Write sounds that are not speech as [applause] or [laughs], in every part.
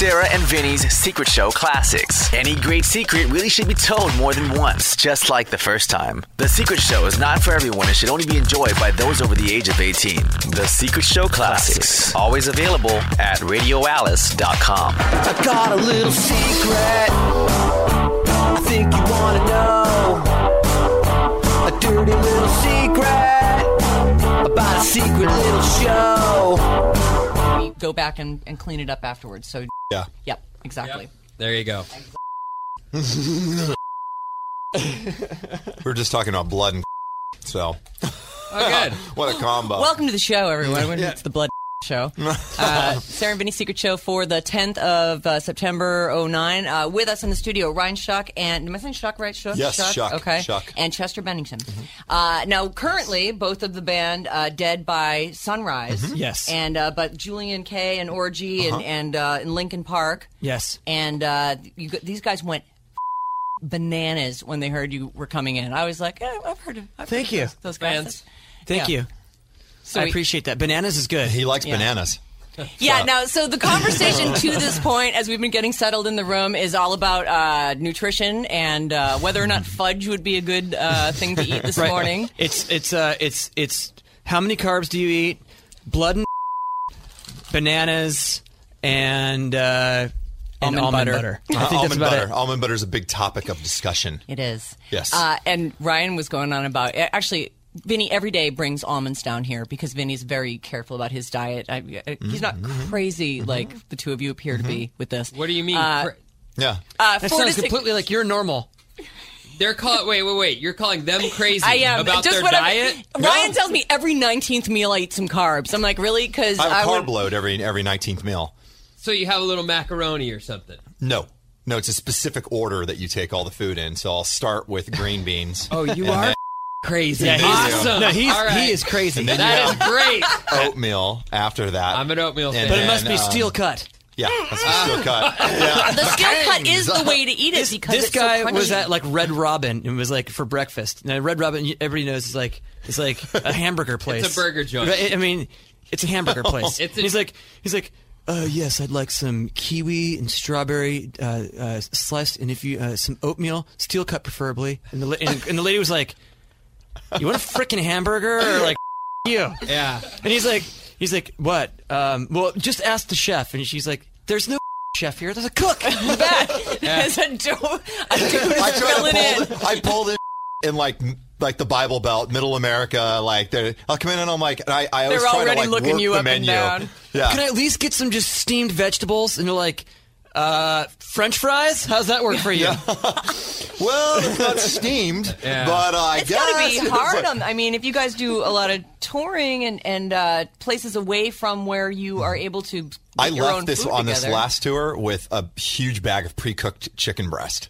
Sarah and Vinny's Secret Show Classics. Any great secret really should be told more than once, just like the first time. The Secret Show is not for everyone and should only be enjoyed by those over the age of 18. The Secret Show Classics. Always available at radioalice.com. I got a little secret. I think you wanna know. A dirty little secret about a secret little show. We go back and, and clean it up afterwards. So Yeah. yep, exactly. There you go. [laughs] We're just talking about blood and [laughs] so Oh, good. [laughs] what a combo. Welcome to the show, everyone. It's the Blood Show. [laughs] Uh, Sarah and Vinny Secret Show for the 10th of uh, September 09. Uh, with us in the studio, Ryan Shuck and, am I saying Shuck right? Shuck? Yes, Shuck, Okay. Shuck. And Chester Bennington. Uh, now, currently, both of the band uh, Dead by Sunrise. Yes. And, uh, but Julien-K and Orgy and, and uh, in Linkin Park. Yes. And uh, you, these guys went [laughs] bananas when they heard you were coming in. I was like, eh, I've heard of I've Thank heard you. Those, those guys. Fans. Thank Yeah. you. So I we- appreciate that. Bananas is good. he likes Yeah. bananas. [laughs] Yeah, now, so the conversation to this point, as we've been getting settled in the room, is all about uh, nutrition and uh, whether or not fudge would be a good uh, thing to eat this Right. morning. It's it's uh it's it's how many carbs do you eat? Blood and [laughs] bananas and uh and Almond almond, butter. butter. I Uh, that's almond about butter. it. Almond butter is a big topic of discussion. It is. Yes. Uh, and Ryan was going on about actually. Vinny every day brings almonds down here because Vinny's very careful about his diet. I, I, he's not crazy like the two of you appear to be with this. What do you mean? Uh, cra- Yeah. Uh, That four to sounds six- completely like you're normal. They're calling. Wait, wait, wait. You're calling them crazy I am about just their whatever- diet? Ryan tells me every nineteenth meal I eat some carbs. I'm like, really? Because I have a carb would, load every every 19th meal. So you have a little macaroni or something? No. No, it's a specific order that you take all the food in. So I'll start with green beans. Oh, you are then crazy. Yeah, he's, awesome. No, he's All right. he is crazy. then That you is great. oatmeal after that. I'm an oatmeal fan. But it must be um, steel cut. Yeah, [laughs] that's a steel cut. [laughs] Yeah. the steel cut is the way to eat it because This it's so guy was at like Red Robin and was like for breakfast. Now Red Robin, everybody knows is like it's like a hamburger [laughs] place. a burger joint. I mean, it's a hamburger place. It's a- he's like he's like. Uh, yes, I'd like some kiwi and strawberry uh, uh, sliced, and if you uh, some oatmeal, steel cut preferably. And the and, and the lady was like, "You want a freaking hamburger or like [laughs] you?" Yeah. And he's like, he's like, what? Um, well, just ask the chef. And she's like, there's no [laughs] chef here. There's a cook in the back. [laughs] There's a, do- a dude I tried to pull. it- I pulled it in like like the Bible Belt, Middle America. Like they're- I'll come in and I'm like, and I, I always They're try already to like looking work you the up and menu. down. Yeah. Can I at least get some just steamed vegetables? And they're like, uh, French fries? How's that work for you? [laughs] well, it's not [laughs] steamed, Yeah. but uh, I It's guess got to be hard. [laughs] on, I mean, if you guys do a lot of touring and and uh, places away from where you are able to, get I your own left this food on this last tour with a huge bag of pre-cooked chicken breast.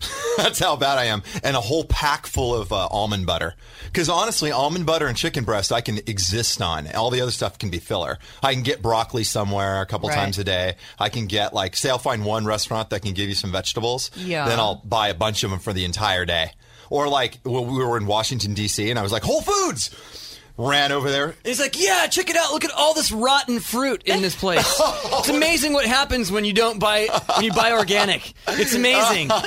[laughs] That's how bad I am, and a whole pack full of uh, almond butter. Because honestly, almond butter and chicken breast I can exist on. All the other stuff can be filler. I can get broccoli somewhere a couple Right. times a day. I can get like, say, I'll find one restaurant that can give you some vegetables. Yeah. Then I'll buy a bunch of them for the entire day. Or like when we were in Washington D.C. and I was like, Whole Foods. Ran over there. He's like, yeah, check it out. Look at all this rotten fruit in this place. [laughs] it's amazing what happens when you don't buy when you buy organic. It's amazing. [laughs]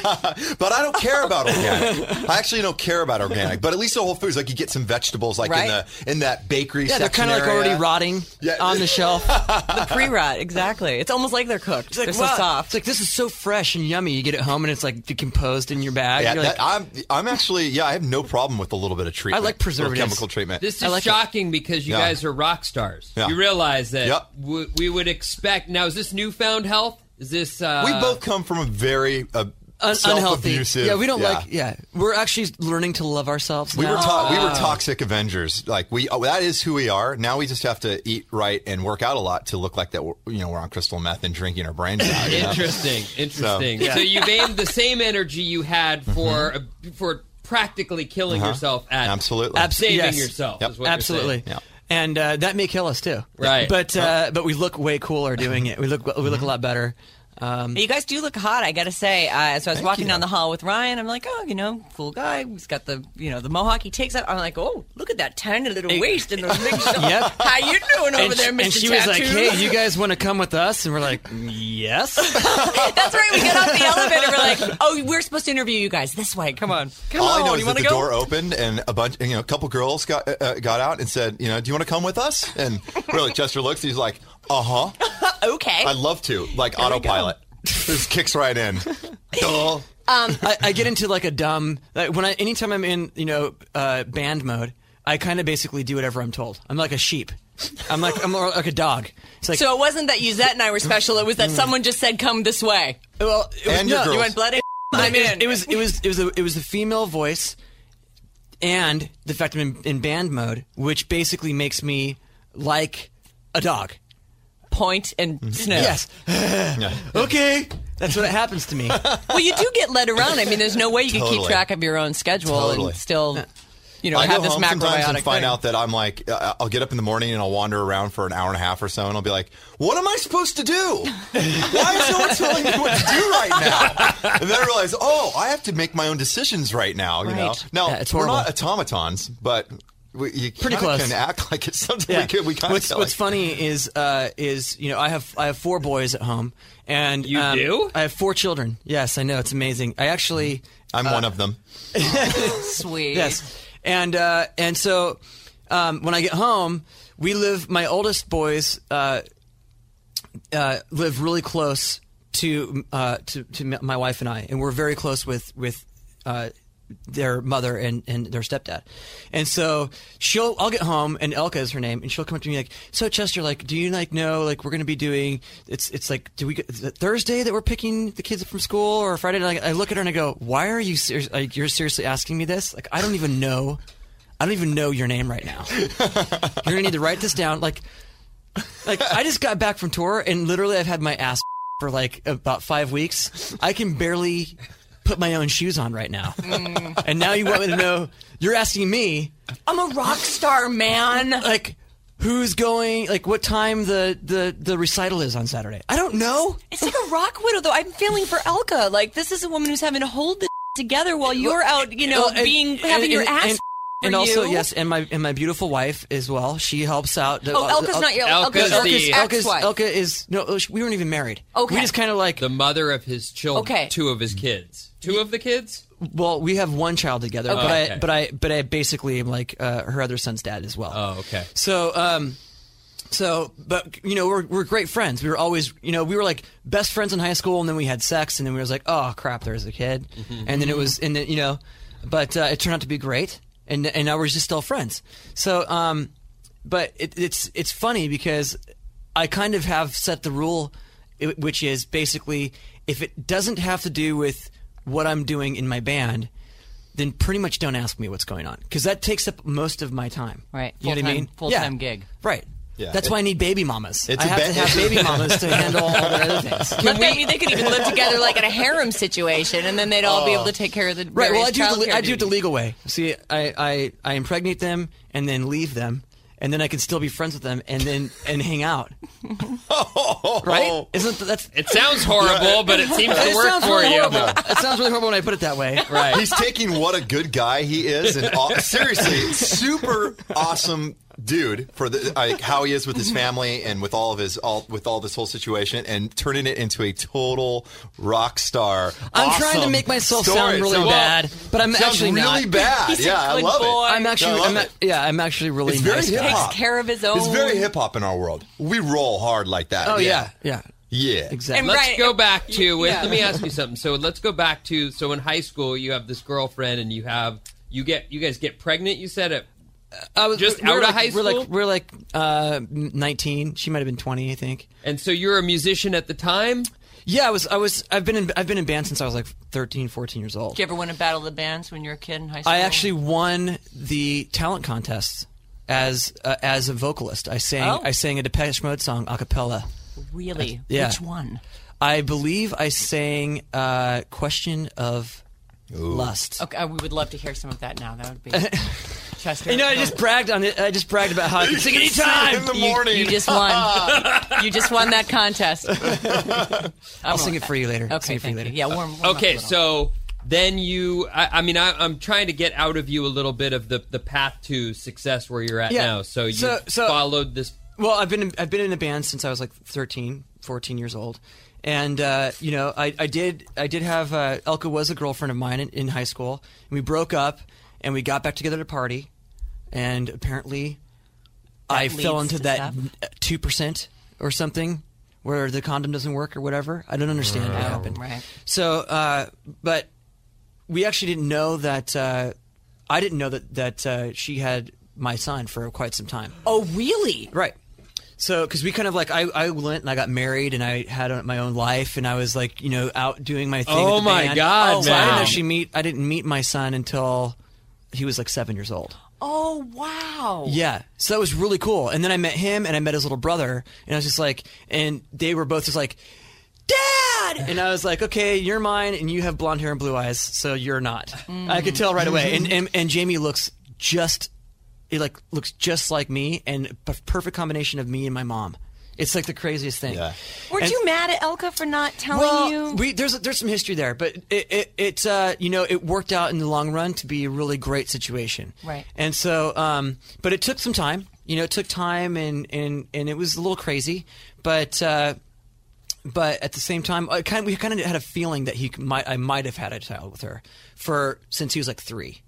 But I don't care about organic. [laughs] I actually don't care about organic. But at least the Whole Foods, like you get some vegetables, like in the in that bakery. Yeah, they're kind of like area. already rotting Yeah. on the shelf. the pre-rot, exactly. It's almost like they're cooked. It's like, they're so soft. It's like this is so fresh and yummy. You get it home and it's like decomposed in your bag. Yeah, You're that, like, I'm I'm actually yeah, I have no problem with a little bit of treatment. I like little preservatives. chemical treatment. This is like it. shocking because you Yeah. guys are rock stars. Yeah. You realize that Yep. w- we would expect. Now, is this newfound health? Is this? Uh, we both come from a very uh, Un- unhealthy. Yeah, we don't Yeah. like. Yeah, we're actually learning to love ourselves. We were to- we were toxic Avengers. Like we, oh, that is who we are. Now we just have to eat right and work out a lot to look like that. We're, you know, we're on crystal meth and drinking our brains out. you know? Interesting. [laughs] Interesting. So- So, you've aimed the same energy you had for uh, for practically killing Uh-huh. yourself at Absolutely. Abs- saving yes. yourself. Yep. Is what you're Absolutely. saying. Yeah. And uh, that may kill us too. Right. But uh, but we look way cooler doing it. We look we look a lot better. Um, You guys do look hot, I gotta say. Uh, so I was walking you. down the hall with Ryan. I'm like, oh, you know, cool guy. He's got the, you know, the mohawk. He takes out. I'm like, oh, look at that tiny little waist and those [laughs] big shoulders. Yep. How you doing over and, there, she- Mr. and she was like, Tattoo? "Hey, you [laughs] guys want to come with us?" And we're like, "Yes." [laughs] That's right. We get off the elevator. We're like, oh, we're supposed to interview you guys this way. Come on, come All on. I know you is that want the to go? door opened and a bunch, you know, a couple girls got uh, got out and said, you know, do you want to come with us? And we're Chester looks, he's like, uh huh, [laughs] okay. I'd love to, like autopilot. This kicks right in. Duh. [laughs] I, I get into like a dumb like when I anytime I'm in you know uh, band mode, I kind of basically do whatever I'm told. I'm like a sheep. I'm like I'm more like a dog. It's like so it wasn't that Yuzette and I were special. It was that someone just said, come this way. well, it was, And your no, girls. You went bloody. [laughs] I'm in. It was it was it was a, it was the female voice, and the fact I'm in, in band mode, which basically makes me like a dog. Point and sniff. Yes. [sighs] okay. That's what it happens to me. Well, you do get led around. I mean, there's no way you can keep Totally. track of your own schedule Totally. and still, you know, I have go this home sometimes macrobiotic and find thing. out that I'm like, uh, I'll get up in the morning and I'll wander around for an hour and a half or so, and I'll be like, "What am I supposed to do? Why is no one telling me what to do right now?" [laughs] And then I realize, oh, I have to make my own decisions right now. You know, Right. now Yeah, it's we're horrible. not automatons, but we, you Pretty kinda close. can act like it's something Yeah. we can. We kind what's of what's funny is uh, is you know I have I have four boys at home and You um, do? I have four children. Yes, I know it's amazing. I actually I'm one of them. [laughs] Sweet. yes, and uh, and so um, when I get home, we live. My oldest boys uh, uh, live really close to uh, to to my wife and I, and we're very close with with. Their mother and, and their stepdad, and so she'll. I'll get home and Elka is her name, and she'll come up to me like, "So Chester, like, do you like know like we're gonna be doing? It's it's like, do we Thursday that we're picking the kids up from school or Friday?" And I, I look at her and I go, "Why are you serious? Like, you're seriously asking me this? Like, I don't even know. I don't even know your name right now. You're gonna need to write this down. Like, like I just got back from tour and literally I've had my ass [laughs] for like about five weeks. I can barely put my own shoes on right now. [laughs] Mm. And now you want me to know? You're asking me I'm a rock star, man. like who's going? Like what time the the the recital is on Saturday? I don't know. It's like a rock widow, though. I'm feeling for Elka. Like this is a woman who's having to hold this [laughs] together while you're out, you know, Well, and- being having and- your and- ass. and, [laughs] for and also you. yes, and my and my beautiful wife as well. She helps out. The, Oh, uh, Elka's not your Elka's Elka's, the- Elka's Elka's, ex-wife. Elka is no. We weren't even married. Okay. we just kind of like. The mother of his children. Okay. Two of his kids. Two of the kids? well, we have one child together, but Okay. I but I but I basically am like uh, her other son's dad as well. Oh, okay. So, um, so, but you know, we're we're great friends. We were always, you know, we were like best friends in high school, and then we had sex, and then we was like, oh crap, there's a kid, and then it was, and then you know, but uh, it turned out to be great, and and now we're just still friends. So, um, but it, it's it's funny because I kind of have set the rule, which is basically if it doesn't have to do with what I'm doing in my band. Then pretty much don't ask me what's going on because that takes up most of my time. Right. You know what I mean? full-time Yeah. gig. Right. Yeah. That's It- why I need baby mamas. It's I a have ba- to have baby [laughs] mamas to handle all the other things. Let them, they could even live together like in a harem situation, and then they'd all be able to take care of the Right. Well, I do. It the, I do it the legal way. See, I, I I impregnate them and then leave them, and then I can still be friends with them and then and hang out. [laughs] Right? Isn't that, that's It sounds horrible, but it seems to it work sounds for really you. horrible. It sounds really horrible when I put it that way. Right. He's taking what a good guy he is, and aw- seriously, super awesome dude for the like, how he is with his family and with all of his all with all this whole situation, and turning it into a total rock star. I'm trying to make myself story. sound really Sounds- bad, but I'm actually really not. bad. [laughs] He's a yeah, I love boy. it. I'm actually. I love I'm, it. yeah, I'm actually really It's very nice. Hip-hop. Takes care of his own. It's very hip hop in our world. We roll hard like that. Oh yeah, yeah, yeah. exactly. And Let's Right. go back to. Yeah. Let me ask you something. So let's go back to. So in high school, you have this girlfriend, and you have you get you guys get pregnant. You said it. I was Just we're out of like, high We're like we're like uh, 19. She might have been 20, I think. And so you're a musician at the time. Yeah, I was. I was. I've been in. I've been in band since I was like 13, 14 years old. Did you ever win a battle of the bands when you were a kid in high school? I actually won the talent contest as uh, as a vocalist. I sang. Oh. I sang a Depeche Mode song a cappella. really. yeah. Which one? I believe I sang uh, "Question of Lust." Okay, uh, we would love to hear some of that now. That would be [laughs] Chester. You know, I just bragged on it. I just bragged about how I could sing [laughs] anytime. in the you, morning. you just won. [laughs] you just won that contest. [laughs] I'll sing it for you later. I'll sing Okay, it for you thank later. you. Yeah, warm. warm Okay, so then you, I, I mean, I, I'm trying to get out of you a little bit of the, the path to success where you're at Yeah. now. So you So- so- followed this. Well, I've been in, I've been in a band since I was like 13, 14 years old, and uh, you know I, I did I did have uh, Elka was a girlfriend of mine in, in high school. And we broke up, and we got back together to party, and apparently, I fell into that two percent or something where the condom doesn't work or whatever. I don't understand what happened. right. So, uh, but we actually didn't know that. Uh, I didn't know that that uh, she had my son for quite some time. Oh, really? Right. So, because we kind of like, I, I went and I got married and I had my own life and I was like, you know, out doing my thing. Oh with the my band. God, So I didn't actually meet, I didn't meet my son until he was like seven years old. Oh, wow. Yeah. So that was really cool. And then I met him and I met his little brother and I was just like, and they were both just like, Dad! And I was like, okay, you're mine and you have blonde hair and blue eyes, so you're not. Mm. I could tell right away. And, and, and Jamie looks just, it like looks just like me and a perfect combination of me and my mom. It's like the craziest thing. Yeah. Weren't And- you mad at Elka for not telling well, you? we, there's there's some history there, but it it, it uh, you know it worked out in the long run to be a really great situation. Right. And so, um, but it took some time. You know, it took time, and and and it was a little crazy, but. Uh, but at the same time, I kind we kind of had a feeling that he might I might have had a child with her for since he was like three.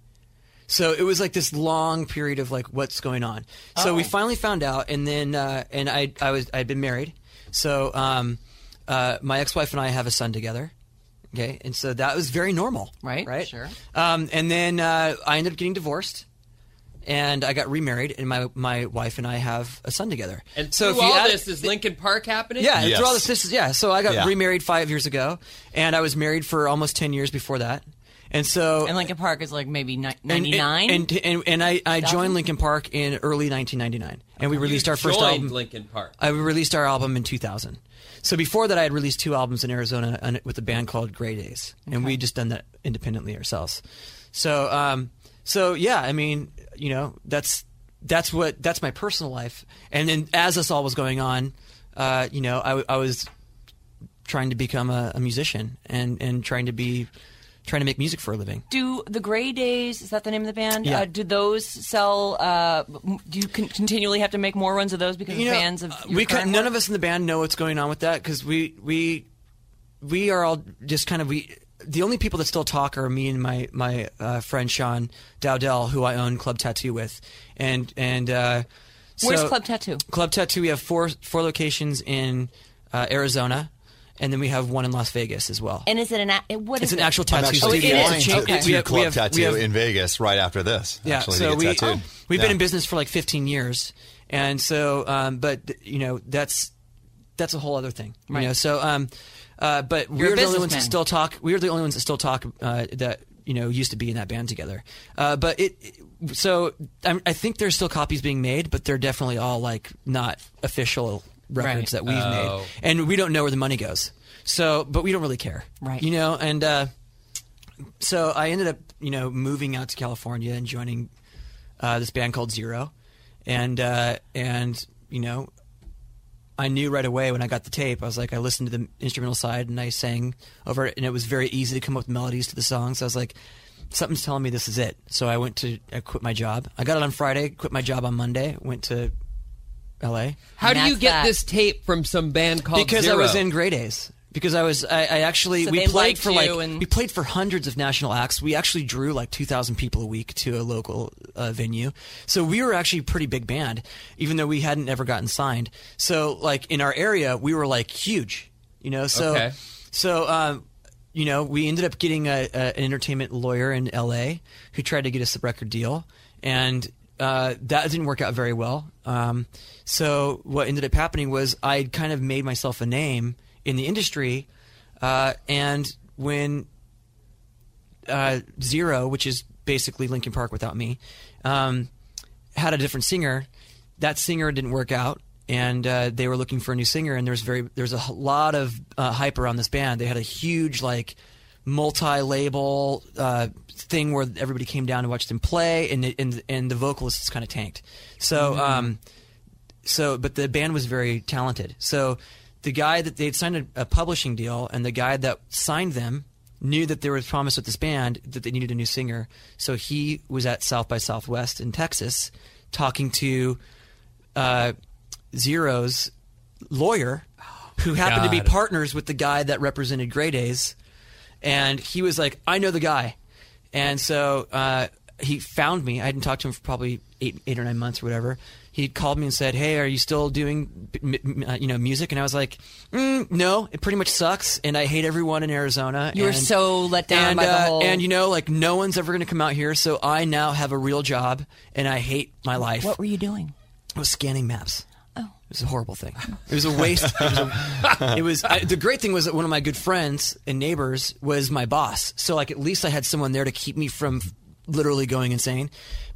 So it was like this long period of like what's going on. So we finally found out, and then uh, and I I was I'd been married. So um, uh, my ex wife and I have a son together. Okay, and so that was very normal, Right, Right, sure. Um, and then uh, I ended up getting divorced, and I got remarried, and my my wife and I have a son together. And so through if you all add- this, is Linkin Park happening? yeah, Yes. through all this, this is yeah. So I got Yeah. remarried five years ago, and I was married for almost ten years before that. And so and Linkin Park is like maybe ni- and- 99? and and, and, I, I joined Linkin Park in early 1999, and we You released our first album. Linkin Park. I released our album in 2000. So before that, I had released two albums in Arizona with a band called Grey Daze, and we just done that independently ourselves. So, um, so yeah, I mean, you know, that's that's what that's my personal life. And then as this all was going on, uh, you know, I, I was trying to become a, a musician and and trying to be trying to make music for a living. do the Grey Daze, is that the name of the band? Yeah. Uh, do those sell, uh, do you con- continually have to make more runs of those because you know, fans of uh, we can, none of us in the band know what's going on with that because we we we are all just kind of we the only people that still talk are me and my my uh, friend Sean Dowdell who I own Club Tattoo with and and uh, Where's Club Tattoo? Club Tattoo we have four four locations in uh, Arizona and then we have one in Las Vegas as well. And is it an, a- what it's is an it? actual tattoo actually it is. studio. flying It's to, a Okay. to we have- Club we have- Tattoo we have- in Vegas right after this. Yeah, actually, so to we get tattooed. we've Yeah. been in business for like 15 years, and so um, but you know that's that's a whole other thing. You know, so um, uh, but You're we're the only ones that still talk. We're the only ones that still talk uh, that you know used to be in that band together. Uh, but it. So I'm, I think there's still copies being made, but they're definitely all like not official records Right. that we've Oh. made, and we don't know where the money goes. So, but we don't really care, Right. You know, and uh, so I ended up, you know, moving out to California and joining uh, this band called Xero, and uh, and you know, I knew right away when I got the tape. I was like, I listened to the instrumental side and I sang over it, and it was very easy to come up with melodies to the songs. I was like, something's telling me this is it. So I went to, I quit my job. I got it on Friday, quit my job on Monday, went to L.A. How do you get that. this tape from some band called because Xero? I was in Grey Daze. Because I was, I, I actually So we played for like you and- we played for hundreds of national acts. We actually drew like two thousand people a week to a local uh, venue. So we were actually a pretty big band, even though we hadn't ever gotten signed. So like in our area, we were like huge, you know. So Okay. so um, you know, we ended up getting a, a, an entertainment lawyer in L.A. who tried to get us a record deal, and uh, that didn't work out very well. Um, so what ended up happening was I'd kind of made myself a name in the industry Uh, and when uh, Xero, which is basically Linkin Park without me, um, had a different singer. That singer didn't work out, and uh, they were looking for a new singer. And there's very there's a lot of uh, hype around this band. They had a huge like multi-label uh, thing where everybody came down to watch them play, and and and the vocalists kind of tanked. So. Um, so but the band was very talented so the guy that they'd signed a, a publishing deal and the guy that signed them knew that there was promise with this band that they needed a new singer so he was at south by southwest in texas talking to uh, Xero's lawyer who happened to be partners with the guy that represented Grey Daze, and he was like, "I know the guy," and so uh, he found me. I hadn't talked to him for probably eight, eight or nine months or whatever. He called me and said, "Hey, are you still doing, uh, you know, music?" And I was like, mm, "No, it pretty much sucks, and I hate everyone in Arizona." You were so let down and, by the uh, whole- And you know, like no one's ever going to come out here, so I now have a real job, and I hate my life. What were you doing? I was scanning maps. It was a horrible thing. It was a waste. It was, a, it was I, the great thing was that one of my good friends and neighbors was my boss. So like at least I had someone there to keep me from literally going insane.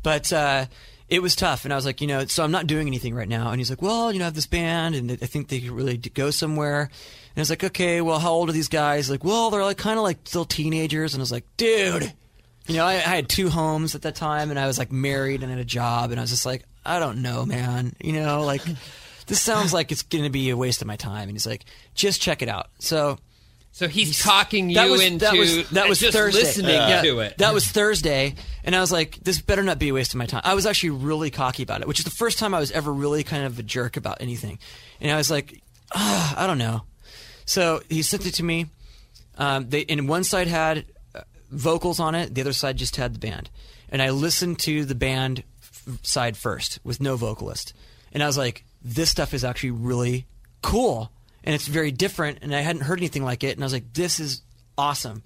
But uh, it was tough, and I was like, you know, so I'm not doing anything right now. And he's like, well, you know, I have this band, and I think they could really go somewhere. And I was like, okay, well, how old are these guys? Like, well, they're like kind of like still teenagers. And I was like, dude. You know, I, I had two homes at that time, and I was like married and had a job, and I was just like, I don't know, man. You know, like this sounds like it's going to be a waste of my time. And he's like, just check it out. So So he's talking you that was into that was that was just Thursday. listening Yeah. to it. That was Thursday, and I was like, this better not be a waste of my time. I was actually really cocky about it, which is the first time I was ever really kind of a jerk about anything. And I was like, ah, I don't know. So he sent it to me. Um, they and one side had uh, vocals on it, the other side just had the band. And I listened to the band f- side first with no vocalist, and I was like, this stuff is actually really cool, and it's very different, and I hadn't heard anything like it, and I was like, this is awesome,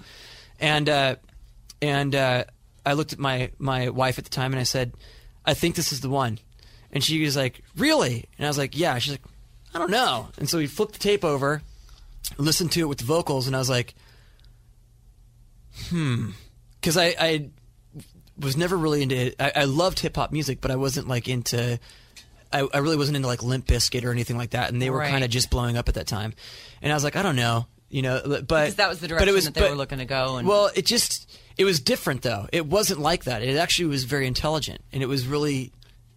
and uh, and uh, I looked at my my wife at the time, and I said, I think this is the one, and she was like, really, and I was like, yeah. She's like, I don't know, and so we flipped the tape over listened to it with the vocals, and I was like, hmm, because I, I was never really into. I, I loved hip hop music, but I wasn't like into. I, I really wasn't into like Limp Bizkit or anything like that, and they were Right. kind of just blowing up at that time. And I was like, I don't know, you know, but Because that was the direction it was, that they but- were looking to go. And well, it just it was different though. It wasn't like that. It actually was very intelligent, and it was really.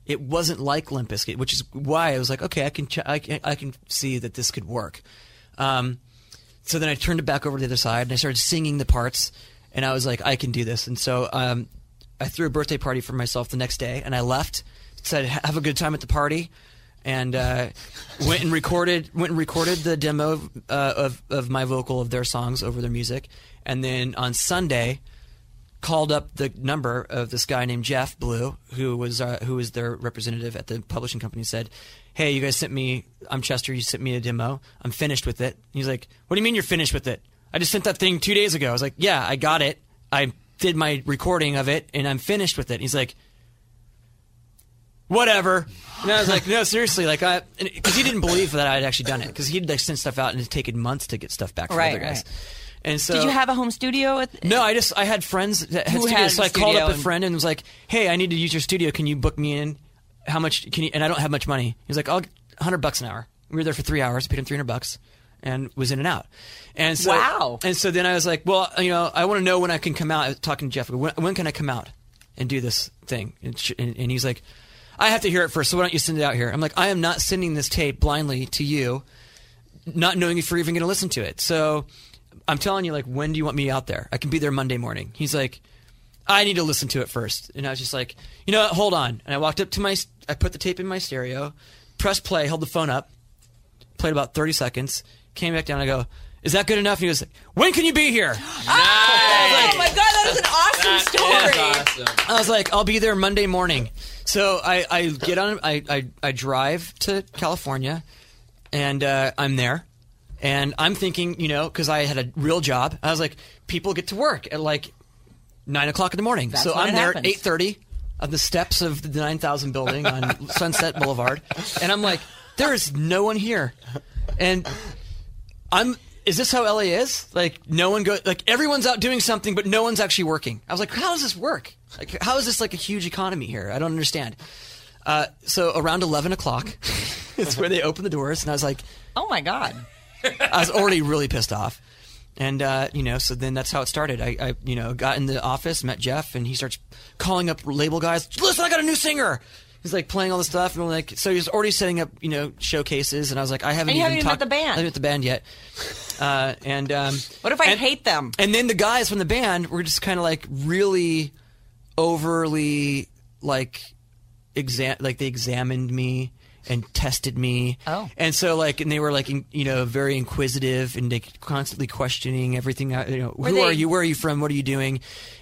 It wasn't like Limp Bizkit, which is why I was like, okay, I can ch- I can, I can see that this could work. Um, so then I turned it back over to the other side, and I started singing the parts, and I was like, I can do this. And so um, I threw a birthday party for myself the next day, and I left, said, have a good time at the party. And uh, went and recorded went and recorded the demo uh, of of my vocal of their songs over their music, and then on Sunday, called up the number of this guy named Jeff Blue, who was uh, who was their representative at the publishing company. Said, "Hey, you guys sent me. I'm Chester. You sent me a demo. I'm finished with it." He's like, "What do you mean you're finished with it? I just sent that thing two days ago." I was like, "Yeah, I got it. I did my recording of it, and I'm finished with it." He's like. Whatever, and I was like, "No, seriously, like I," because he didn't believe that I had actually done it, because he'd like sent stuff out and it's taken months to get stuff back from Right, other guys. right. And so, did you have a home studio? At, no, I just I had friends that had Who studios, had so a I called studio up a and- friend and was like, "Hey, I need to use your studio. Can you book me in? How much can you?" And I don't have much money. He was like, "I'll hundred bucks an hour." We were there for three hours. Paid him three hundred bucks, and was in and out. And so, Wow. And so then I was like, "Well, you know, I want to know when I can come out." I was talking to Jeff. When, when can I come out and do this thing? And, sh- and, and he's like, "I have to hear it first. So why don't you send it out here?" I'm like, "I am not sending this tape blindly to you." not knowing if you're even going to listen to it. So I'm telling you, like, when do you want me out there? I can be there Monday morning. He's like, I need to listen to it first. And I was just like, you know what? Hold on. And I walked up to my, I put the tape in my stereo, pressed play, held the phone up, played about 30 seconds, came back down. I go, is that good enough? And he was like, when can you be here? [gasps] Nice. oh my god, that is an awesome story. awesome. I was like, I'll be there Monday morning. So I, I get on, I, I, I drive to California, and uh, I'm there, and I'm thinking, you know, because I had a real job. I was like, people get to work at like nine o'clock in the morning, That's so I'm there at eight thirty on the steps of the nine thousand building on [laughs] Sunset Boulevard, and I'm like, there is no one here, and I'm is this how LA is? Like no one go like everyone's out doing something, but no one's actually working. I was like, how does this work? Like how is this like a huge economy here? I don't understand. Uh, so around eleven o'clock, [laughs] it's where they open the doors, and I was like, Oh my god. [laughs] I was already really pissed off. And uh, you know, so then that's how it started. I, I, you know, got in the office, met Jeff, and he starts calling up label guys. Listen, I got a new singer. He's like playing all this stuff, and we're like, so he's already setting up, you know, showcases. And I was like, I haven't And you even haven't even talked met the band. I haven't met the band yet. Uh, and um, What if I and- hate them? And then the guys from the band were just kind of like really overly like exam like they examined me and tested me. Oh. And so like and they were like in, you know very inquisitive and they constantly questioning everything uh, you know who they- are you where are you from what are you doing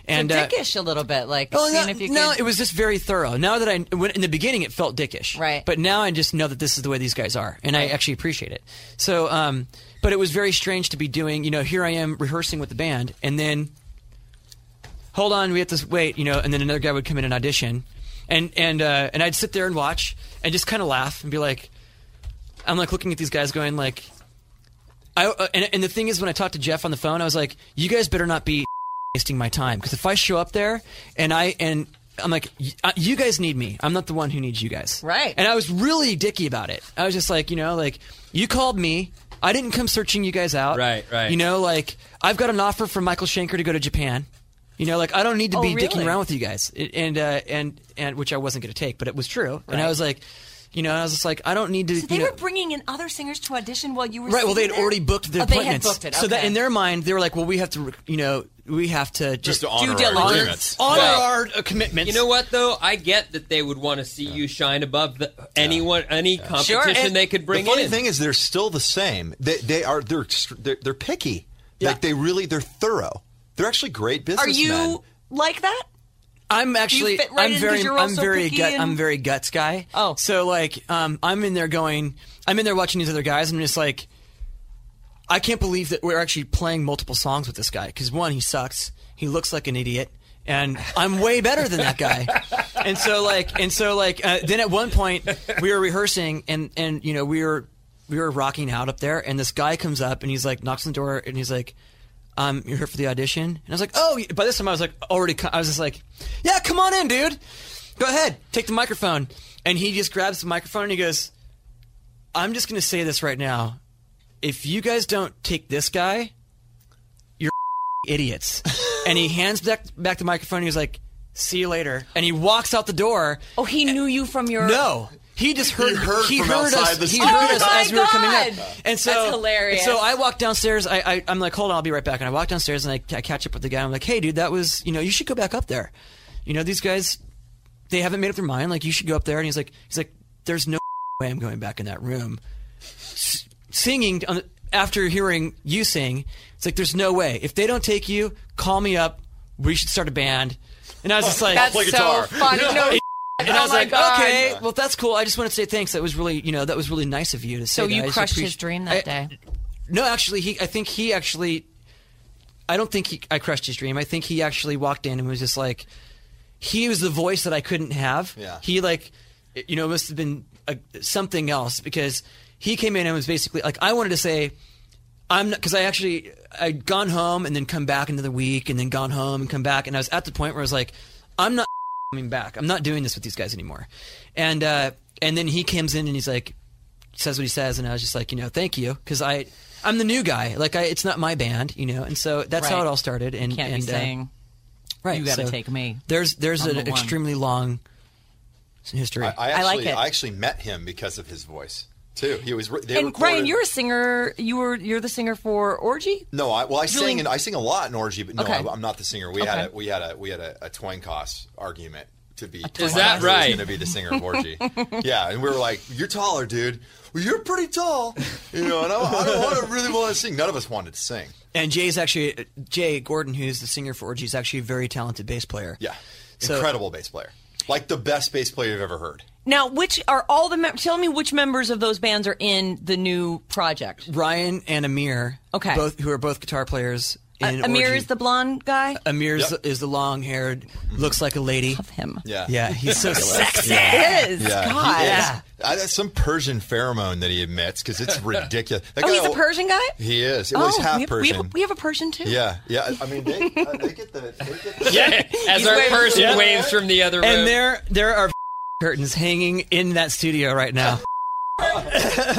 and so uh, dickish a little bit, like Oh, seeing no, if you no, could. it was just very thorough. Now that I, in the beginning, it felt dickish, Right. But now I just know that this is the way these guys are, and I actually appreciate it. So, um, but it was very strange to be doing. You know, here I am rehearsing with the band, and then hold on, we have to wait. You know, and then another guy would come in and audition, and and uh, and I'd sit there and watch and just kind of laugh and be like, I'm like looking at these guys going like. I, uh, and, and the thing is, when I talked to Jeff on the phone, I was like, "You guys better not be [laughs] wasting my time because if I show up there and I and I'm like, y- uh, you guys need me. I'm not the one who needs you guys. Right. And I was really dicky about it. I was just like, you know, like you called me. I didn't come searching you guys out. Right, right. You know, like I've got an offer from Michael Schenker to go to Japan. You know, like I don't need to Oh, be dicking around with you guys, It- and uh, and and which I wasn't going to take, but it was true. And I was like, you know, I was just like, I don't need to. so they you know, were bringing in other singers to audition while you were Right. Well, they had there? already booked their oh, they had appointments. booked it. So that in their mind, they were like, "Well, we have to, you know, we have to Just just, to honor Due our diligence. agreements. honor Right. our uh, commitments." You know what though? I get that they would want to see you shine above the, anyone, any competition and they could bring in. the funny in. thing is, they're still the same. They, they are they're, they're they're picky. Yeah. Like they really they're thorough. They're actually great businessmen. Are you like that? I'm actually, fit right I'm in very, 'cause you're I'm also very gut, and- I'm very guts guy. Oh. so like, um, I'm in there going, I'm in there watching these other guys. And I'm just like, I can't believe that we're actually playing multiple songs with this guy because one, he sucks. He looks like an idiot. And I'm way better than that guy, [laughs] and so like, and so like, uh, then at one point we were rehearsing, and and you know we were we were rocking out up there, and this guy comes up and he's like knocks on the door, and he's like, um, you're here for the audition? And I was like, oh, by this time I was like, already, co- I was just like, yeah, come on in, dude. Go ahead, take the microphone. And he just grabs the microphone and he goes, I'm just going to say this right now. If you guys don't take this guy, you're [laughs] idiots. [laughs] and he hands back, back the microphone and he's like, see you later. And he walks out the door. Oh, he knew you from your. No. He just heard. He heard from heard outside us. the he studio. heard Oh us my as we were coming up, and so That's hilarious. So I walk downstairs. I, I I'm like, hold on, I'll be right back. And I walk downstairs and I, I catch up with the guy. I'm like, hey, dude, that was you know, you should go back up there. You know, these guys, they haven't made up their mind. Like, you should go up there. And he's like, he's like, there's no [laughs] way I'm going back in that room, S- singing on, after hearing you sing. It's like, there's no way. If they don't take you, call me up. We should start a band. And I was just [laughs] like, That's Play so guitar. funny. [laughs] No, and I was oh like, God. okay, well, that's cool. I just want to say thanks. That was really, you know, that was really nice of you to say. So that. You just crushed his dream that I- day. No, actually, he. I think he actually. I don't think he. I crushed his dream. I think he actually walked in and was just like, he was the voice that I couldn't have. Yeah. He like, you know, it must have been a, something else because he came in and was basically like, I wanted to say, I'm not because I actually I'd gone home and then come back into the week and then gone home and come back and I was at the point where I was like, I'm not coming back. I'm not doing this with these guys anymore. And uh, and then he comes in and he's like, says what he says, and I was just like, you know, thank you because I I'm the new guy. Like I, it's not my band, you know, and so that's how it all started. And Can't and be uh, saying right, you got to so take me. There's there's an one. extremely long history. I, I I like it. I actually met him because of his voice too. He was. They And recorded- Ryan, you're a singer. You were you're the singer for Orgy. No, I, well, I Julie- sing and I sing a lot in orgy, but no, Okay. I, am not the singer. We had a we had a we had a, a twine cost argument to be. Is that right? Going to be the singer of [laughs] orgy. yeah, and we were like, "You're taller, dude. Well, you're pretty tall, you know." And I, I don't want to really want to sing. None of us wanted to sing. and Jay's actually Jay Gordon, who's the singer for Orgy, is actually a very talented bass player. Yeah, So- incredible bass player, like the best bass player you've ever heard. Now, which are all the? Mem- tell me which members of those bands are in the new project. Ryan and Amir, Okay. both who are both guitar players, in Amir Orgy. is the blonde guy. Amir is, Yep. is the long haired, looks like a lady. Of him. Yeah. Yeah, he's so sexy. It is. Yeah, God. he is. Yeah. I, that's some Persian pheromone that he emits because it's ridiculous. That Oh, guy- he's a Persian guy. He is. Well, he's oh, half we have, we, Persian. have, we have a Persian too. yeah, yeah. I mean, they, uh, they get the. They get the Yeah, as our waving- person Yeah. waves from the other room. And there, there are [laughs] curtains hanging in that studio right now.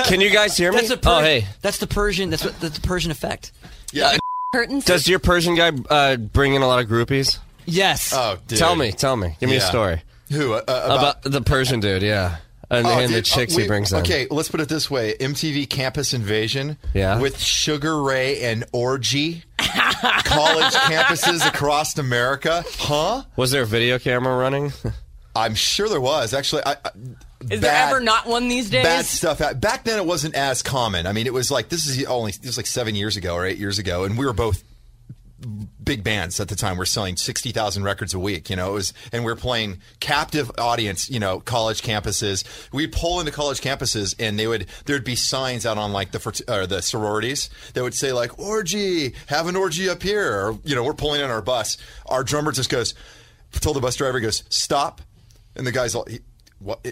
Can you guys hear me? That's a per- oh, hey. That's the Persian. That's what that's the Persian effect. yeah. Curtains. Does your Persian guy uh, bring in a lot of groupies? Yes. Oh, dude. Tell me, tell me. Give me a Yeah. story. Who uh, uh, About, the Persian dude, yeah. And, Oh, and the dude, chicks uh, we- he brings in. Okay, let's put it this way: MTV Campus Invasion, Yeah. with Sugar Ray and Orgy, [laughs] college campuses across America, huh? Was there a video camera running? [laughs] I'm sure there was actually. I, I, Is there ever not one these days? Bad stuff. Back then, it wasn't as common. I mean, it was like this is only this was like seven years ago or eight years ago, and we were both big bands at the time. We're selling sixty thousand records a week. You know, it was, and we are playing captive audience. You know, college campuses. We'd pull into college campuses, and they would there'd be signs out on like the or the sororities that would say like orgy, have an orgy up here, or you know, we're pulling in our bus. Our drummer just goes, told the bus driver, goes stop, and the guy's all. He,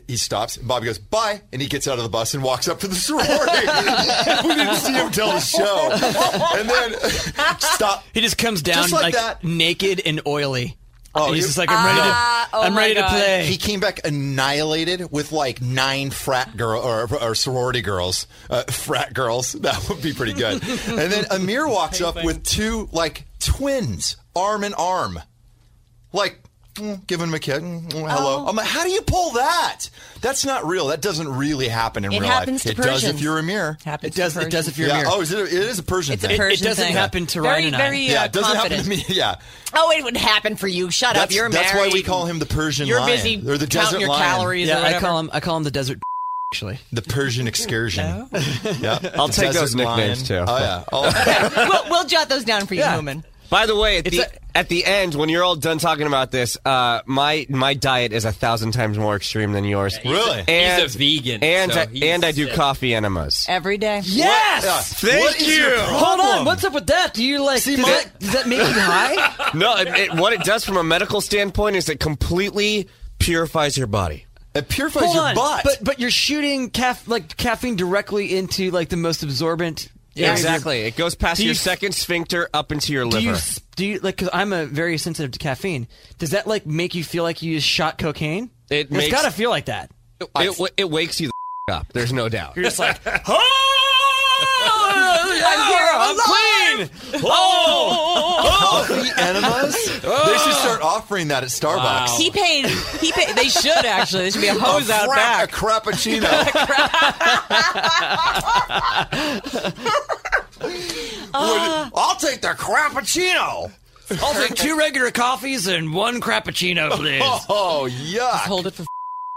he stops. And Bobby goes, bye. And he gets out of the bus and walks up to the sorority. [laughs] we didn't see him till the show. And then, [laughs] stop. He just comes down Just like like, that. naked and oily. Oh, And he's just like, I'm ready to, Ah, oh I'm ready God. to play. He came back annihilated with like nine frat girl or, or sorority girls, uh, frat girls. [laughs] That would be pretty good. And then Amir walks up with two like twins, arm in arm, like mm, giving him a kiss. mm, mm, hello. Oh. I'm like, how do you pull that? That's not real. That doesn't really happen in It real happens life. to it does if Persians. you're Amir. Happens it does. to It does if you're Yeah. Amir. Oh, is it? It is a Persian It's a thing. Persian it doesn't thing. happen to very, Ryan and I. very yeah, uh, it doesn't confident. happen to me. Yeah. Oh, it would happen for you. Shut up. That's, You're that's married. That's why we call him the Persian You're lion. busy or the counting desert your lion. calories. or yeah, I call him. I call him the desert. [laughs] Actually, The Persian excursion. [laughs] Yeah. I'll take those nicknames, lion. too. Oh yeah. Oh, [laughs] we'll, we'll jot those down for you, Yeah. Newman. By the way, at the, a- at the end, when you're all done talking about this, uh, my my diet is a thousand times more extreme than yours. Really? And, He's a vegan, And, so I, he's and I do sick. coffee enemas. Every day. yes. Yeah. Thank What is you. Hold on. What's up with that? Do you like? See, does, my- that, does that make you high? [laughs] No, it, it, what it does from a medical standpoint is it completely purifies your body. It purifies Hold your on. butt. But but you're shooting caf- like caffeine directly into like the most absorbent. Area of your- Exactly. It goes past Do you your f- second sphincter up into your Do liver. you do you like? Because I'm a very sensitive to caffeine. Does that like make you feel like you just shot cocaine? It it's makes- got to feel like that. it, it, it wakes you the up. There's no doubt. You're just like, [laughs] [laughs] I'm here. I'm clean. [laughs] Oh, coffee enemas? they should start offering that at Starbucks. He paid. He paid. They should actually. There should be a hose out Frap- back. A crappuccino. Uh. I'll take the crappuccino. I'll take two regular coffees and one crappuccino, please. [laughs] Oh yuck! Hold it for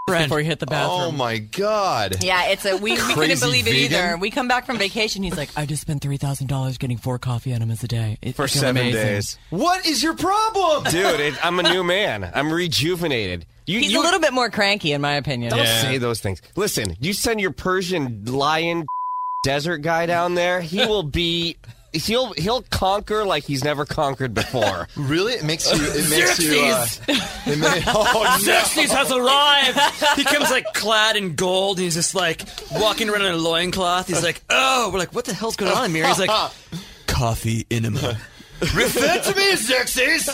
Friend. before you hit the bathroom. Oh my god! Yeah, it's a we, we couldn't Crazy believe it vegan? either. We come back from vacation. He's like, I just spent three thousand dollars getting four coffee enemas a day It- For seven amazing." days. What is your problem? Dude, it, I'm a new man. I'm rejuvenated. You, He's you a little bit more cranky, in my opinion. Don't say those things. Listen, you send your Persian lion [laughs] desert guy down there, he will be. He'll he'll conquer like he's never conquered before. [laughs] Really? It makes you. It makes you. Uh, it may, [laughs] oh no! Xerxes has arrived. He comes like clad in gold. And he's just like walking around in a loincloth. He's like, oh, we're like, what the hell's going on here? He's like, coffee enema. [laughs] Refer to me as Xerxes.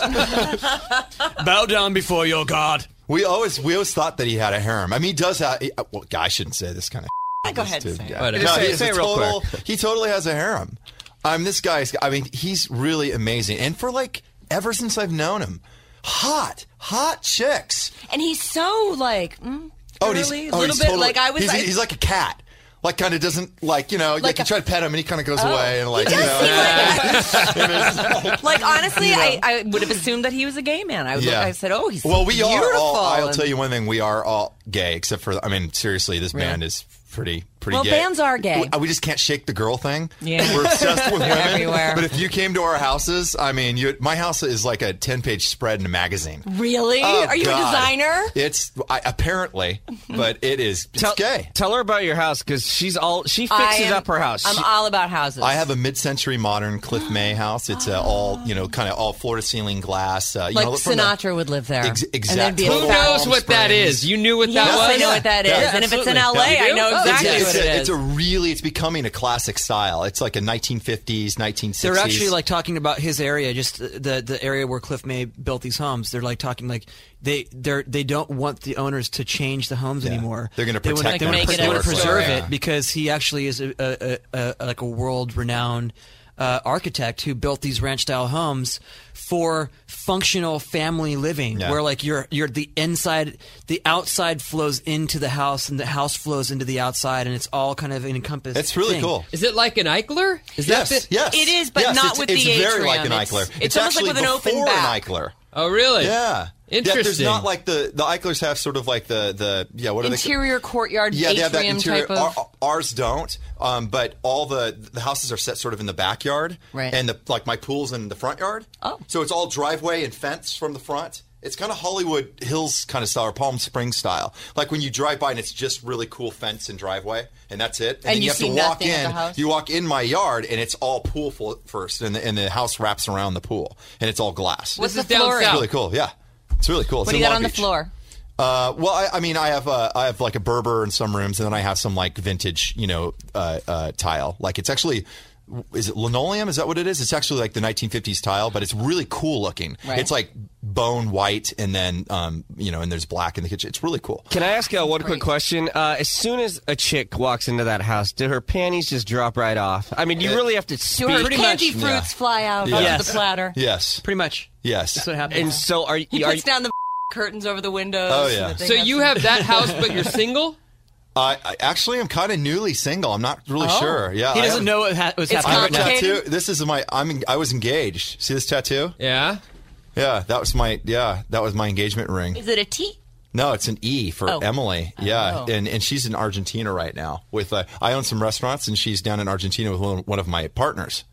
Bow down before your god. We always we always thought that he had a harem. I mean, he does have. He, well, I shouldn't say this kind of. Go ahead. Too. Say it. Yeah. Whatever. No, say- say a it real total, He totally has a harem. I'm this guy's. I mean, he's really amazing, and for like ever since I've known him, hot, hot chicks. And he's so like, mm, Oh, he's, girly, a oh, little he's bit totally, like I was. He's, I- he's like a cat. Like, kind of doesn't like you know. Like, Like you a- try to pet him, and he kind of goes Oh. away, and like you know. [laughs] like Like honestly, I, I would have assumed that he was a gay man. I, would Yeah. I said, oh, he's well, we beautiful. are all. I'll and- tell you one thing: we are all gay, except for. I mean, seriously, this band is pretty pretty Well, gay. bands are gay. We, we just can't shake the girl thing. Yeah. we're obsessed with [laughs] women. everywhere. But if you came to our houses, I mean, you, my house is like a ten page spread in a magazine. Really? Oh, Are you God. a designer? It's I, apparently, but it is it's Tell, gay. tell her about your house because she's all she fixes am- up her house. I'm She- all about houses. I have a mid-century modern Cliff May [gasps] house. It's uh, all you know, kind of all floor-to-ceiling glass. Uh, you like know, from the- Sinatra would live there. Ex- And exact- there'd be a Who Who knows what that Springs. is? You knew what Yes, that was. I know what that is. Yeah, and if it's in absolutely. LA, Yeah, I know exactly it's, what a, it is. a really it's becoming a classic style. It's like a 1950s, 1960s. They're actually like talking about his area, just the the area where Cliff May built these homes. They're like talking like they they're they don't want the owners to change the homes Yeah. anymore. They're gonna protect they them wanna Make pre- it they want to preserve it because he actually is a, a, a, a like a world renowned uh, architect who built these ranch style homes for functional family living, Yeah. where like you're you're the inside, the outside flows into the house, and the house flows into the outside, and it's all kind of an encompassed. It's really thing. cool. Is it like an Eichler? Is yes, that the- yes, It is, but yes, not it's, with it's the very like an atrium. It's- Eichler. it's almost like actually with an open back. an Eichler. Oh, really? Yeah. Yeah, there's not like the the Eichlers have sort of like the the yeah what are they Interior courtyard yeah, they have that interior. type of. Our- ours don't, um, but all the the houses are set sort of in the backyard, Right. And the like my pool's in the front yard. Oh. so it's all driveway and fence from the front. It's kind of Hollywood Hills kind of style or Palm Springs style. Like when you drive by and it's just really cool fence and driveway, and that's it. And, And then you have see to walk in. You walk in my yard and it's all pool full first, and the, and the house wraps around the pool, and it's all glass. What's This the is down floor? south. Really cool. Yeah, it's really cool. It's What do you got Long on the floor? Uh, well, I, I mean, I have uh, I have like a Berber in some rooms, and then I have some like vintage, you know, uh, uh, tile. Like it's actually. Is it linoleum? Is that what it is? It's actually like the 1950s tile, but it's really cool looking. Right. It's like bone white, and then um, you know, and there's black in the kitchen. It's really cool. Can I ask uh, one quick question? Uh, as soon as a chick walks into that house, do her panties just drop right off? I mean, you really have to Do speak. her Pretty candy much, fruits fly out Yeah. onto Yes. the platter? Yes, Pretty much. yes. That's what happens. and so are you? He Are puts down the [laughs] curtains over the windows. Oh, so yeah. that So you have that [laughs] house, but you're single? I, I actually am kind of newly single. I'm not really Oh. sure. Yeah, he I doesn't have- know what ha- what's It's I happening have right a now. tattoo. This is my. I'm. I was engaged. See this tattoo? Yeah. Yeah, that was my. Yeah, that was my engagement ring. Is it a T? No, it's an E for Oh. Emily. Yeah, Oh. and and she's in Argentina right now. With uh, I own some restaurants, and she's down in Argentina with one, one of my partners.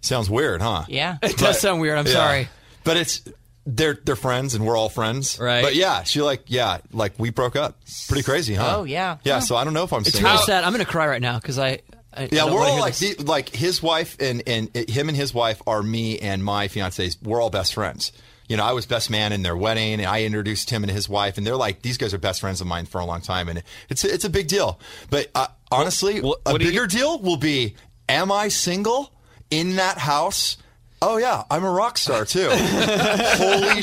Sounds weird, huh? Yeah. It does sound weird. I'm Yeah. sorry. but it's they're they're friends, and we're all friends. Right. But yeah, she like yeah, like we broke up. Pretty crazy, huh? Oh, yeah. Yeah. Huh. So I don't know if I'm It's single. really sad. I'm going to cry right now because I, I. I Yeah, don't we're all like the, like his wife and and uh, him and his wife are me and my fiance's. We're all best friends. You know, I was best man in their wedding, and I introduced him and his wife, and they're like these guys are best friends of mine for a long time, and it's it's a big deal. But uh, honestly, What- a what do you- bigger deal will be: Am I single in that house? Oh yeah, I'm a rock star too. [laughs] Holy.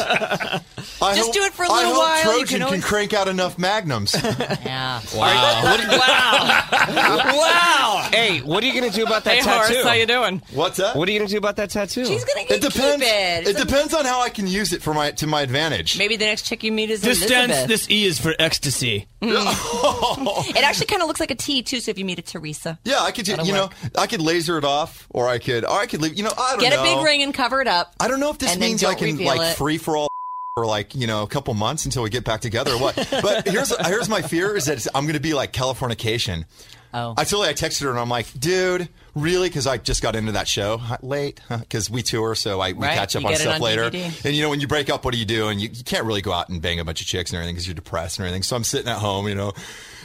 I Just hope- do it for a I little hope while. Trojan can can, always- crank out enough magnums. [laughs] Yeah. [laughs] wow! Wow. [laughs] wow. Hey, what are you going to do about that Hey, tattoo? Horace, how you doing? What's that? What are you going to do about that tattoo? She's gonna It get depends. keep it. It depends on how I can use it for my to my advantage. Maybe the next chick you meet is This Elizabeth. stands. This E is for ecstasy. Mm. Mm. It actually kind of looks like a T too. So if you meet a Teresa, Yeah, I could. do- That'll You know. I could laser it off, or I could, or I could leave. You know, I don't know. get know. a big ring and cover it up. I don't know if this means I can like it. free for all for like you know a couple months until we get back together or what. but [laughs] here's here's my fear is that I'm going to be like Californication. Oh. I totally I texted her and I'm like, dude, really? Because I just got into that show late because we tour, so I we Right, catch up you on stuff on later. DVD. And you know, when you break up, what do you do? And you, you can't really go out and bang a bunch of chicks and everything because you're depressed and everything. So I'm sitting at home, you know.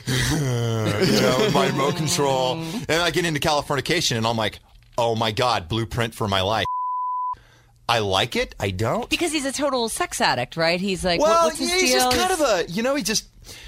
[laughs] you know, with my remote control, mm. and I get into Californication, and I'm like, "Oh my god, blueprint for my life." I like it. I don't. Because he's a total sex addict, right? He's like, Well, what, what's his yeah, he's deal? just kind of a, you know, he just,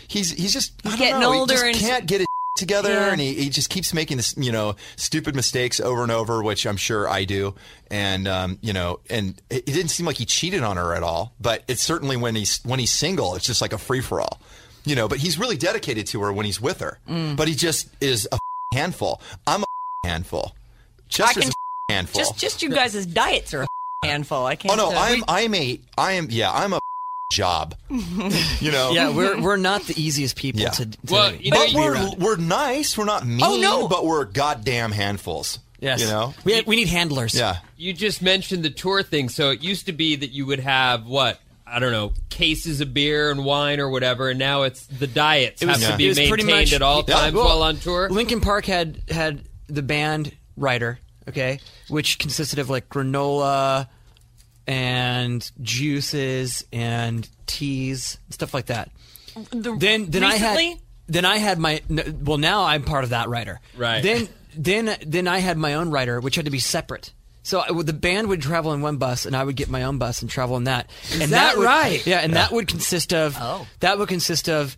he's he's just I don't getting know, he older just and- can't get it [laughs] together, Yeah. and he, he just keeps making this, you know, stupid mistakes over and over, which I'm sure I do, and um, you know, and it, it didn't seem like he cheated on her at all, but it's certainly when he's when he's single, it's just like a free for all, you know. But he's really dedicated to her when he's with her, Mm. but he just is a [laughs] handful. I'm a [laughs] handful. Chester's can- a handful. just just you guys' diets are a handful. I can't. oh no, I'm I'm a I am yeah I'm a [laughs] job. you know. Yeah, we're we're not the easiest people Yeah. to. to Well, you know, But you- we're we're nice. We're not mean. Oh, no. But we're goddamn handfuls. yes, You know. we we need handlers. Yeah. You just mentioned the tour thing. So it used to be that you would have what I don't know cases of beer and wine or whatever, and now it's the diets It was- have to it be was pretty maintained much- at all Yeah, times well, while on tour. Linkin Park had had the band writer, okay, which consisted of like granola and juices and teas, stuff like that. The- Then then I had then I had my well now I'm part of that writer. Right. Then then then I had my own writer, which had to be separate. So I the band would travel in one bus, and I would get my own bus and travel in that. and that would- right? Yeah, and that would consist of Oh. that would consist of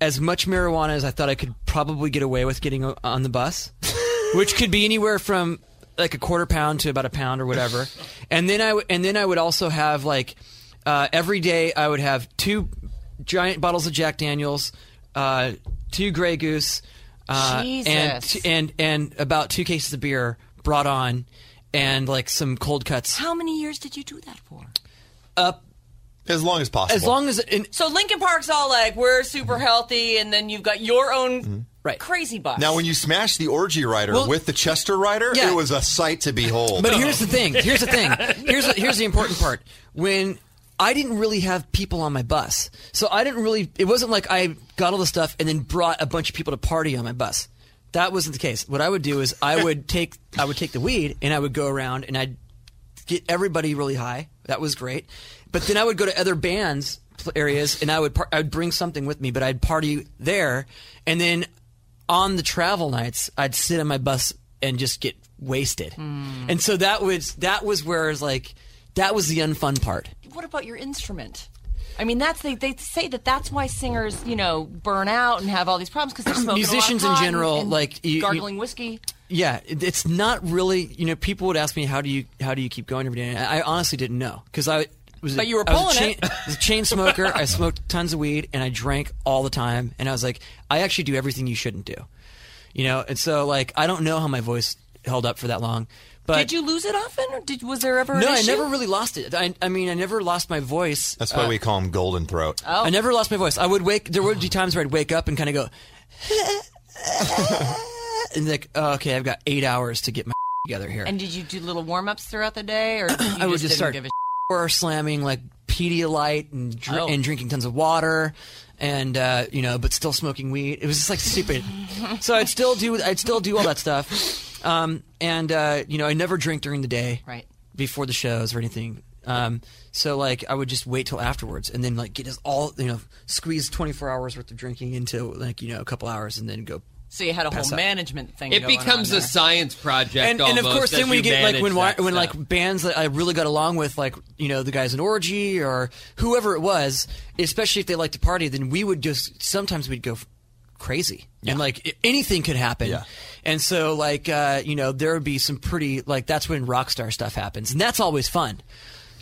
as much marijuana as I thought I could probably get away with getting on the bus, [laughs] which could be anywhere from like a quarter pound to about a pound or whatever. [laughs] And then I w- and then I would also have like uh, every day I would have two giant bottles of Jack Daniels, uh, two Grey Goose, uh, and Jesus. and and about two cases of beer brought on, and like some cold cuts. How many years did you do that for? Up As long as possible. As long as and, So Linkin Park's all like, we're super healthy, and then you've got your own Right. crazy bus. Now, when you smashed the orgy rider Well- with the Chester rider, Yeah. it was a sight to behold. But here's the thing. Here's the thing. [laughs] Here's the, here's the important part. When I didn't really have people on my bus, so I didn't really. It wasn't like I got all the stuff and then brought a bunch of people to party on my bus. That wasn't the case. What I would do is I [laughs] would take I would take the weed and I would go around and I'd get everybody really high. That was great. But then I would go to other bands areas and I would par- I would bring something with me, but I'd party there, and then on the travel nights I'd sit on my bus and just get wasted. Mm. And so that was that was where it was like that was the unfun part. what about your instrument? I mean, that's they, they say that that's why singers, you know, burn out and have all these problems because they're smoking. a lot of Musicians in general, like, you- you- gargling whiskey. Yeah, it, it's not really. You know, people would ask me how do you how do you keep going every day. And I, I honestly didn't know because I was. But you were I was a pulling chain, it. [laughs] I was a chain smoker. I smoked tons of weed and I drank all the time. And I was like, I actually do everything you shouldn't do. You know, and so like I don't know how my voice held up for that long. But Did you lose it often, or did was there ever? an No, I never really lost it. I, I mean, I never lost my voice. That's why Uh, we call him Golden Throat. Oh. I never lost my voice. I would wake. There would be times where I'd wake up and kind of go, [laughs] and like, oh, okay, I've got eight hours to get my [laughs] together here. And did you do little warm ups throughout the day, or [clears throat] you I would just didn't start Give a or slamming like Pedialyte and dr- Oh. and drinking tons of water, and uh, you know, but still smoking weed. It was just like stupid. [laughs] so I'd still do. I'd still do all that stuff, um, and uh, you know, I never drink during the day, Right. before the shows or anything. Um, so like I would just wait till afterwards, and then like get us all you know squeeze twenty four hours worth of drinking into like you know a couple hours, and then go. So you had a whole management thing. it going becomes on a science project, and, and of course as then we get like when when stuff. like bands that I really got along with like you know the guys in Orgy or whoever it was especially if they liked to party then we would just sometimes we'd go f- crazy and like anything could happen Yeah. and so like uh, you know there would be some pretty like that's when rock star stuff happens and that's always fun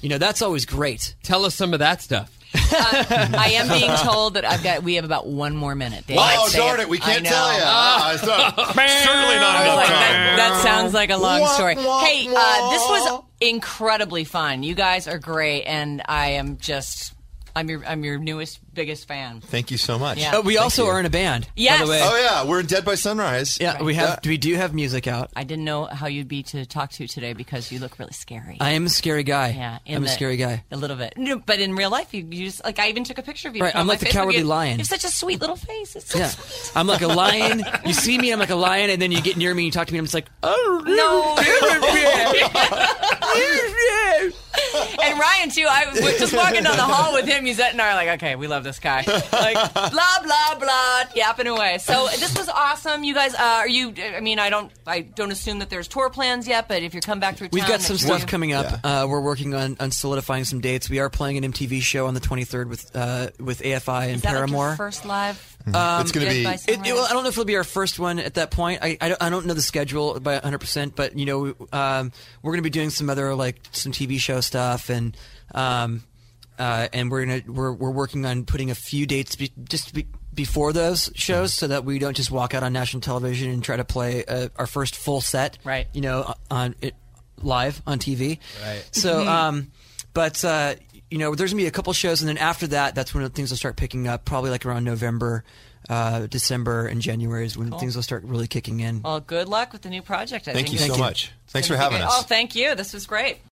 you know that's always great Tell us some of that stuff. I am being told that I've got. We have about one more minute. Dave, Oh, say darn it. We can't I tell know. you. Ah, it's [laughs] not- certainly not I enough like, time. that, that sounds like a long Wah, story. wah, Hey, uh, this was incredibly fun. You guys are great, and I am just. I'm your. I'm your newest, biggest fan. Thank you so much. Yeah. Uh, we Thank also you. are in a band Yes. by the way Oh, yeah. We're in Dead by Sunrise. yeah we have we do have music out I didn't know how you'd be to talk to today because you look really scary. I am a scary guy yeah, I'm a scary guy A little bit, No, but in real life, you, you just like I even took a picture of you. Right, I'm like the Facebook. cowardly You- lion. You have such a sweet little face. It's so Yeah, sweet. I'm like a [laughs] lion. You see me, I'm like a lion, and then you get near me, and you talk to me, and I'm just like, oh No. [laughs] [laughs] and Ryan too. I was just walking down the hall with him. Yvette and I are like, okay, we love this guy. Like blah blah blah, yapping away. So this was awesome. You guys, uh, are you? I mean, I don't, I don't assume that there's tour plans yet. But if you come back through, We've town, got some stuff sure- coming up. Uh, we're working on, on solidifying some dates. We are playing an MTV show on the 23rd with uh, with AFI and Is that like Paramore. your first live? it's going to be. It, it- well, I don't know if it'll be our first one at that point. I, I, don't, I don't know the schedule by 100%, but, you know, um, we're going to be doing some other, like, some TV show stuff, and um, uh, and we're going to, we're, we're working on putting a few dates be, just be, before those shows so that we don't just walk out on national television and try to play uh, our first full set, Right. you know, on it live on TV. Right. So, um, but, uh, you know, there's going to be a couple shows, and then after that, that's when things will start picking up, probably like around November uh, December and January is when things will start really kicking in. Well, good luck with the new project. I Thank think you it's so you. much. Thanks for having us. Oh, thank you. This was great.